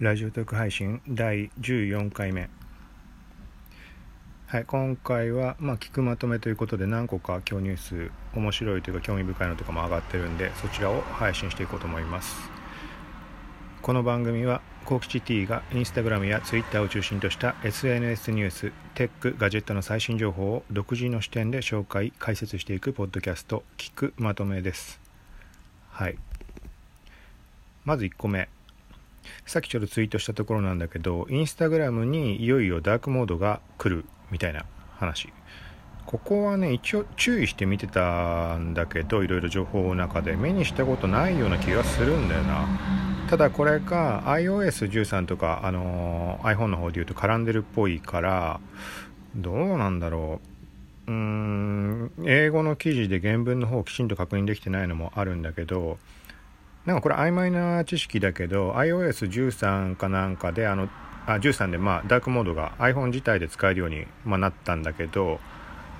ラジオ特配信第14回目。はい今回はまあ聞くまとめということで何個か今日ニュース面白いというか興味深いのとかも上がってるんでそちらを配信していこうと思います。この番組はコーキチ T がインスタグラムやツイッターを中心とした SNS ニューステックガジェットの最新情報を独自の視点で紹介解説していくポッドキャスト聞くまとめです。はい。まず1個目。さっきちょっとツイートしたところなんだけどインスタグラムにいよいよダークモードが来るみたいな話。ここはね一応注意して見てたんだけどいろいろ情報の中で目にしたことないような気がするんだよな。ただこれが iOS13 とか、あのー、iPhone の方で言うと絡んでるっぽいからどうなんだろう。うーん英語の記事で原文の方をきちんと確認できてないのもあるんだけどなんかこれ曖昧な知識だけど iOS13 かなんかであのあ13でまあダークモードが iPhone 自体で使えるように、ま、なったんだけど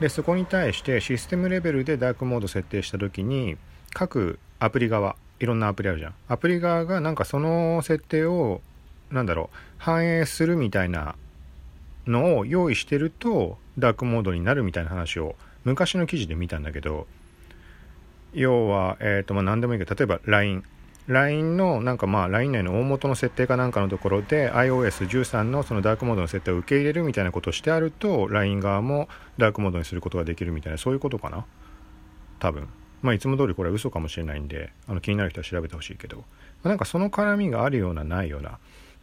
でそこに対してシステムレベルでダークモード設定した時に各アプリ側いろんなアプリあるじゃん。アプリ側がなんかその設定をなんだろう反映するみたいなのを用意してるとダークモードになるみたいな話を昔の記事で見たんだけど要は、えーとまあ、何でもいいけど例えば LINE LINE のなんかまあ LINE 内の大元の設定かなんかのところで iOS13 のそのダークモードの設定を受け入れるみたいなことをしてあると LINE 側もダークモードにすることができるみたいなそういうことかな？多分。まあいつも通りこれは嘘かもしれないんであの気になる人は調べてほしいけど、まあ、なんかその絡みがあるようなないような。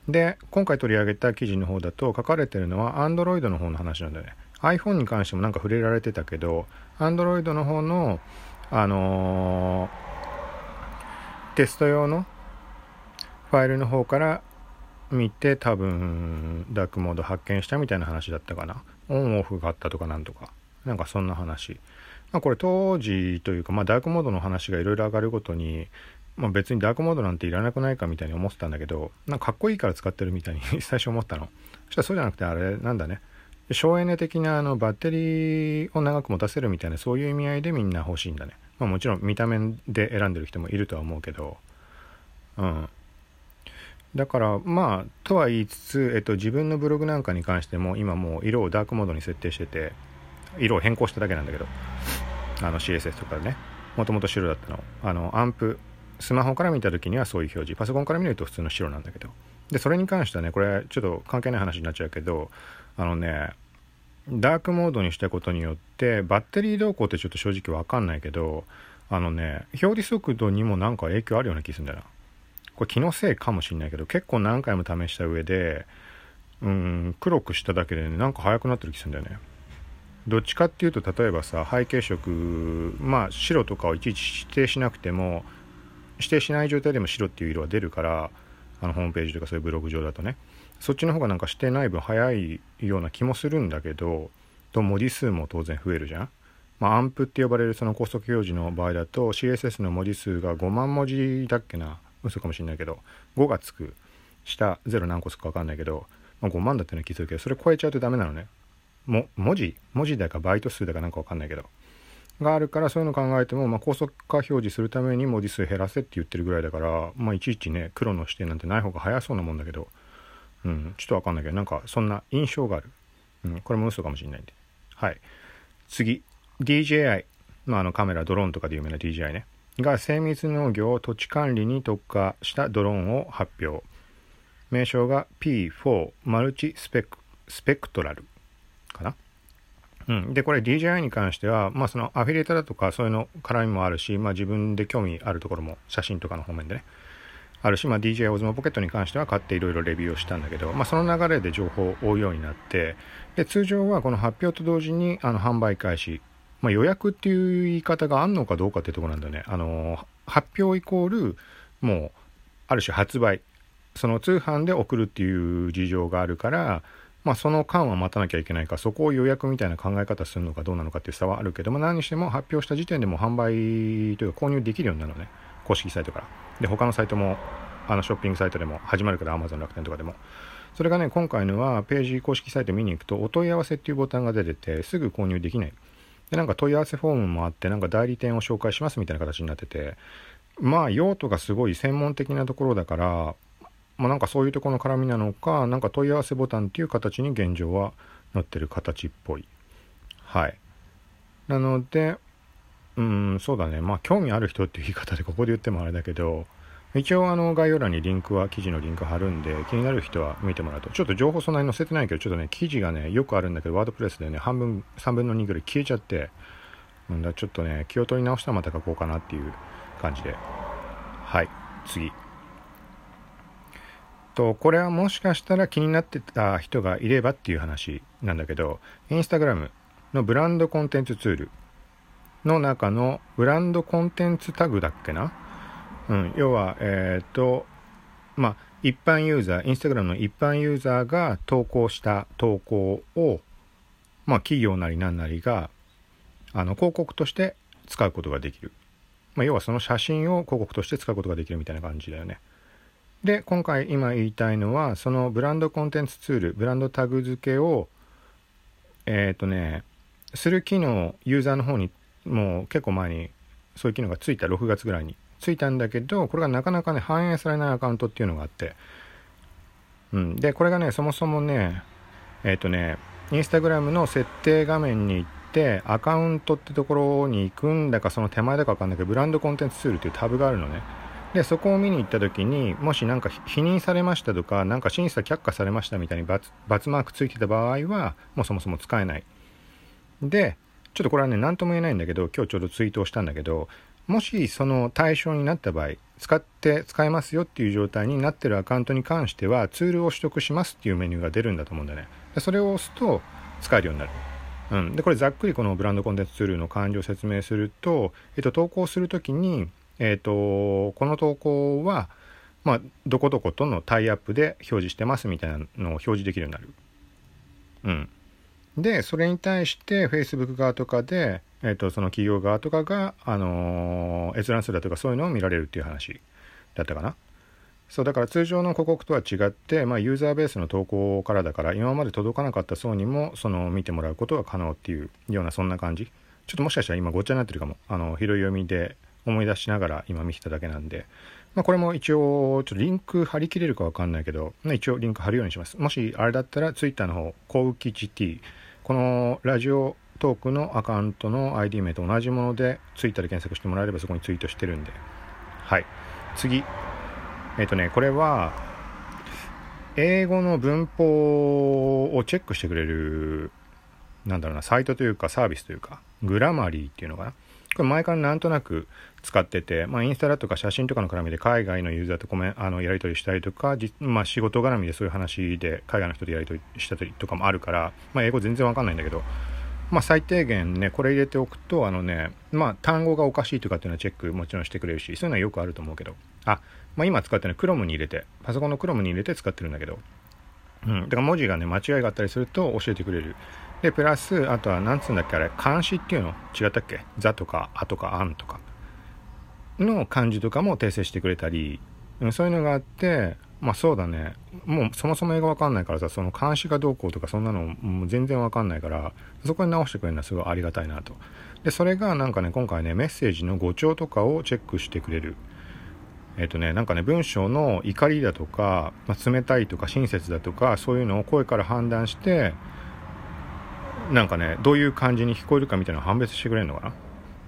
で今回取り上げた記事の方だと書かれてるのは Android の方の話なんだよね。iPhone に関してもなんか触れられてたけど Android の方のあのーテスト用のファイルの方から見て多分ダークモード発見したみたいな話だったかな。オンオフがあったとかなんとか。なんかそんな話。まあこれ当時というかまあダークモードの話がいろいろ上がるごとにまあ別にダークモードなんていらなくないかみたいに思ってたんだけどなんかかっこいいから使ってるみたいに 最初思ったの。そしたらそうじゃなくてあれなんだね。省エネ的なあのバッテリーを長く持たせるみたいなそういう意味合いでみんな欲しいんだね。まあ、もちろん見た目で選んでる人もいるとは思うけど。うん。だからまあとは言いつつ、えっと、自分のブログなんかに関しても今もう色をダークモードに設定してて色を変更しただけなんだけど。あの CSS とかでね。もともと白だったの。あのアンプスマホから見た時にはそういう表示。パソコンから見ると普通の白なんだけど。でそれに関してはねこれちょっと関係ない話になっちゃうけどあのねダークモードにしたことによってバッテリー動向ってちょっと正直わかんないけどあのね表示速度にもなんか影響あるような気するんだよな。これ気のせいかもしんないけど結構何回も試した上でうん黒くしただけでねなんか速くなってる気するんだよね。どっちかっていうと例えばさ背景色まあ白とかをいちいち指定しなくても指定しない状態でも白っていう色は出るからあのホームページとかそういうブログ上だとね。そっちの方がなんかしてない分早いような気もするんだけどと文字数も当然増えるじゃん。まあ、アンプって呼ばれるその高速表示の場合だと CSS の文字数が5万文字だっけな。嘘かもしれないけど。5がつく。下0何個つくか分かんないけど、まあ、5万だってのは気づくけどそれ超えちゃうとダメなのね。も文字文字だかバイト数だかなんか分かんないけど。があるからそういうの考えても、まあ、高速化表示するために文字数減らせって言ってるぐらいだからまあいちいちね黒の視点なんてない方が早そうなもんだけど。うん、ちょっとわかんないけど、なんかそんな印象がある。うん、これも嘘かもしれないんで。はい。次、DJI。まあ、あのカメラ、ドローンとかで有名な DJI ね。が精密農業、土地管理に特化したドローンを発表。名称が P4 マルチスペクスペクトラルかな？うん、でこれ DJI に関しては、まあ、そのアフィリエイターだとかそういうの絡みもあるし、まあ、自分で興味あるところも写真とかの方面でねあるし、まあ、DJI オズモポケットに関しては買っていろいろレビューをしたんだけど、まあ、その流れで情報を追うようになってで通常はこの発表と同時にあの販売開始、まあ、予約っていう言い方があんのかどうかっていうところなんだよね。あの発表イコールもうある種発売。その通販で送るっていう事情があるからまあ、その間は待たなきゃいけないかそこを予約みたいな考え方するのかどうなのかっていう差はあるけども何にしても発表した時点でも販売というか購入できるようになるのね。公式サイトから。で他のサイトもあのショッピングサイトでも始まるから Amazon 楽天とかでも。それがね今回のはページ公式サイト見に行くとお問い合わせっていうボタンが出ててすぐ購入できない。でなんか問い合わせフォームもあってなんか代理店を紹介しますみたいな形になっててまあ用途がすごい専門的なところだからまあ、なんかそういうところの絡みなのかなんか問い合わせボタンっていう形に現状はなってる形っぽい。はい。なのでうんそうだね。まあ興味ある人っていう言い方でここで言ってもあれだけど一応あの概要欄にリンクは記事のリンク貼るんで気になる人は見てもらうと。ちょっと情報そんなに載せてないけどちょっとね記事がねよくあるんだけどワードプレスでね半分3分の2ぐらい消えちゃってうんだちょっとね気を取り直したらまた書こうかなっていう感じで。はい次。とこれはもしかしたら気になってた人がいればっていう話なんだけどインスタグラムのブランドコンテンツツール。の中のブランドコンテンツタグだっけな、うん、要はえっ、ー、とまあ一般ユーザーインスタグラムの一般ユーザーが投稿した投稿をまあ企業なり何なりがあの広告として使うことができる、まあ、要はその写真を広告として使うことができるみたいな感じだよね。で今回今言いたいのはそのブランドコンテンツツールブランドタグ付けをえっ、ー、とねする機能ユーザーの方にもう結構前にそういう機能がついた6月ぐらいに。ついたんだけどこれがなかなかね反映されないアカウントっていうのがあって。うん。でこれがねそもそもねえっ、ー、とねインスタグラムの設定画面に行ってアカウントってところに行くんだかその手前だか分かんないけどブランドコンテンツツールっていうタブがあるのね。でそこを見に行った時にもし何か否認されましたとか何か審査却下されましたみたいに×マークついてた場合はもうそもそも使えない。でちょっとこれはね何とも言えないんだけど今日ちょうどツイートをしたんだけどもしその対象になった場合使って使えますよっていう状態になってるアカウントに関してはツールを取得しますっていうメニューが出るんだと思うんだねでそれを押すと使えるようになるうん、でこれざっくりこのブランドコンテンツツールの感じを説明すると、えっと、投稿するときにえっ、と、この投稿は、まあ、どこどことのタイアップで表示してますみたいなのを表示できるようになる。うん。で、それに対して Facebook 側とかで、えっ、と、その企業側とかが、あのー、閲覧数だとかそういうのを見られるっていう話だったかな。そうだから通常の広告とは違って、まあ、ユーザーベースの投稿からだから今まで届かなかった層にもその見てもらうことが可能っていうようなそんな感じ。ちょっともしかしたら今ごっちゃになってるかも。あの拾い読みで思い出しながら今見てただけなんで、まあ、これも一応ちょっとリンク貼り切れるかわかんないけど、まあ、一応リンク貼るようにします。もしあれだったら Twitter の方コウキチ T このラジオトークのアカウントの ID 名と同じもので Twitter で検索してもらえればそこにツイートしてるんで。はい。次。えっ、ー、とねこれは英語の文法をチェックしてくれるなんだろうなサイトというかサービスというかグラマリーっていうのかな？これ前からなんとなく使ってて、まあ、インスタだとか写真とかの絡みで海外のユーザーとコメあのやり取りしたりとか、まあ、仕事絡みでそういう話で海外の人でやり取りしたりとかもあるから、まあ、英語全然わかんないんだけど、まあ、最低限ね、これ入れておくと、あのね、まあ、単語がおかしいとかっていうのはチェックもちろんしてくれるし、そういうのはよくあると思うけど、あ、まあ、今使ってるのは Chrome に入れて、パソコンの Chrome に入れて使ってるんだけど、うん、だから文字がね、間違いがあったりすると教えてくれる。で、プラス、あとは、なんつうんだっけ、あれ、漢詩っていうの？違ったっけ？ザとか、あとか、あんとか。の漢字とかも訂正してくれたり、そういうのがあって、まあそうだね。もうそもそも英語わかんないからさ、その漢詩がどうこうとかそんなのもう全然わかんないから、そこに直してくれるのはすごいありがたいなと。で、それがなんかね、今回ね、メッセージの語調とかをチェックしてくれる。えっ、とね、なんかね、文章の怒りだとか、まあ、冷たいとか親切だとか、そういうのを声から判断して、なんかねどういう感じに聞こえるかみたいなのを判別してくれるのかな？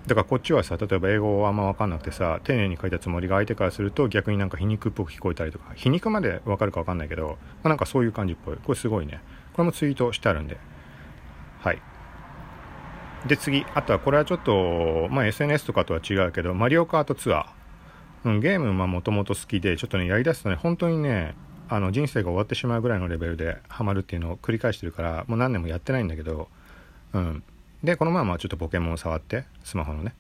だからこっちはさ例えば英語はあんま分かんなくてさ丁寧に書いたつもりが相手からすると逆になんか皮肉っぽく聞こえたりとか皮肉まで分かるか分かんないけど、まあ、なんかそういう感じっぽい。これすごいね。これもツイートしてあるんで。はい。で次。あとはこれはちょっとまあ SNS とかとは違うけどマリオカートツアー、うん、ゲームまあもともと好きでちょっとねやりだすとね本当にねあの人生が終わってしまうぐらいのレベルでハマるっていうのを繰り返してるからもう何年もやってないんだけど、うん、でこの前はちょっとポケモンを触ってスマホのね。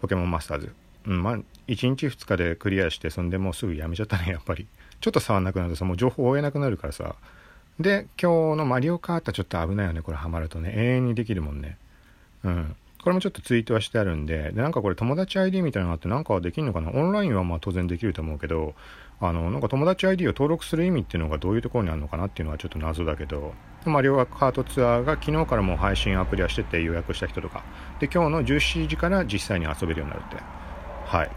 ポケモンマスターズ、うん、まあ1日2日でクリアしてそんでもうすぐやめちゃったねやっぱり。ちょっと触んなくなるとさもう情報を追えなくなるからさ。で今日のマリオカートちょっと危ないよねこれハマるとね。永遠にできるもんね。うん。これもちょっとツイートはしてあるんで、でなんかこれ友達 ID みたいなのがあってなんかできるのかな？オンラインはまあ当然できると思うけど、あの、なんか友達 ID を登録する意味っていうのがどういうところにあるのかなっていうのはちょっと謎だけど、まあ、両学ハートツアーが昨日からもう配信アプリはしてて予約した人とか、で、今日の17時から実際に遊べるようになるって。はい。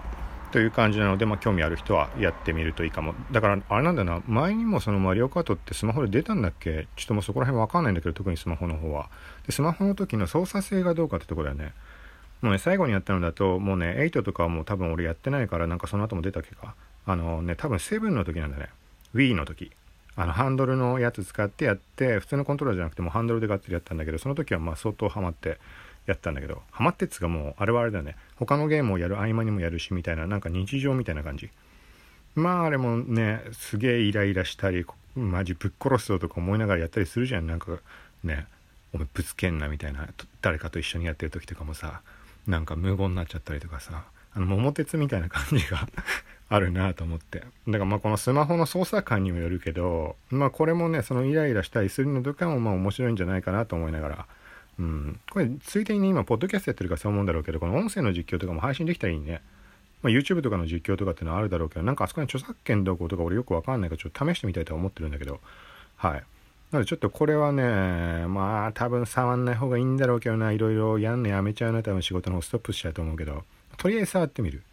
という感じなので、まあ、興味ある人はやってみるといいかも。だからあれなんだな。前にもそのマリオカートってスマホで出たんだっけ？ちょっともうそこら辺わかんないんだけど特にスマホの方は。でスマホの時の操作性がどうかってとこだよね。もうね最後にやったのだともうね8とかはもう多分俺やってないからなんかその後も出たっけか？あのね多分7の時なんだね。Wii の時。あのハンドルのやつ使ってやって普通のコントローラーじゃなくてもハンドルでがっつりやったんだけどその時はまあ相当ハマって。やったんだけどハマってっつがもうあれはあれだよね。他のゲームをやる合間にもやるしみたいななんか日常みたいな感じ。まああれもねすげえイライラしたりマジぶっ殺すぞとか思いながらやったりするじゃん。なんかねお前ぶつけんなみたいな誰かと一緒にやってる時とかもさなんか無言になっちゃったりとかさあの桃鉄みたいな感じが あるなと思って。だからまあこのスマホの操作感にもよるけどまあこれもねそのイライラしたりするのとかもまあ面白いんじゃないかなと思いながらうん、これついでにね今ポッドキャストやってるからそう思うんだろうけどこの音声の実況とかも配信できたらいいね、まあ、YouTube とかの実況とかっていうのはあるだろうけどなんかあそこに著作権どうことか俺よくわかんないからちょっと試してみたいとは思ってるんだけど。はい。なのでちょっとこれはねまあ多分触んない方がいいんだろうけどな。いろいろやんのやめちゃうな多分仕事の方ストップしちゃうと思うけど。とりあえず触ってみる、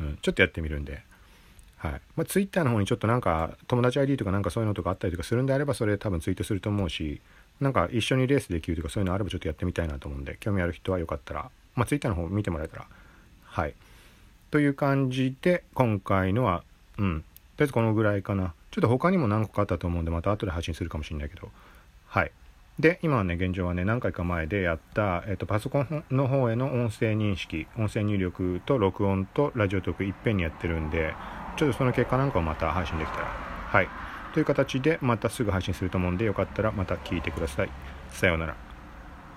うん、ちょっとやってみるんで。はい。まあ、ツイッターの方にちょっとなんか友達 ID とかなんかそういうのとかあったりとかするんであればそれ多分ツイートすると思うし。なんか一緒にレースできるとかそういうのあればちょっとやってみたいなと思うんで興味ある人はよかったらまあ Twitter の方見てもらえたらはい。という感じで今回のはうん。とりあえずこのぐらいかな。ちょっと他にも何個かあったと思うんでまた後で配信するかもしれないけど。はい。で今はね現状はね何回か前でやった、えっと、パソコンの方への音声認識音声入力と録音とラジオトークいっぺんにやってるんでちょっとその結果なんかをまた配信できたら。はい。という形でまたすぐ配信すると思うんでよかったらまた聞いてください。さようなら。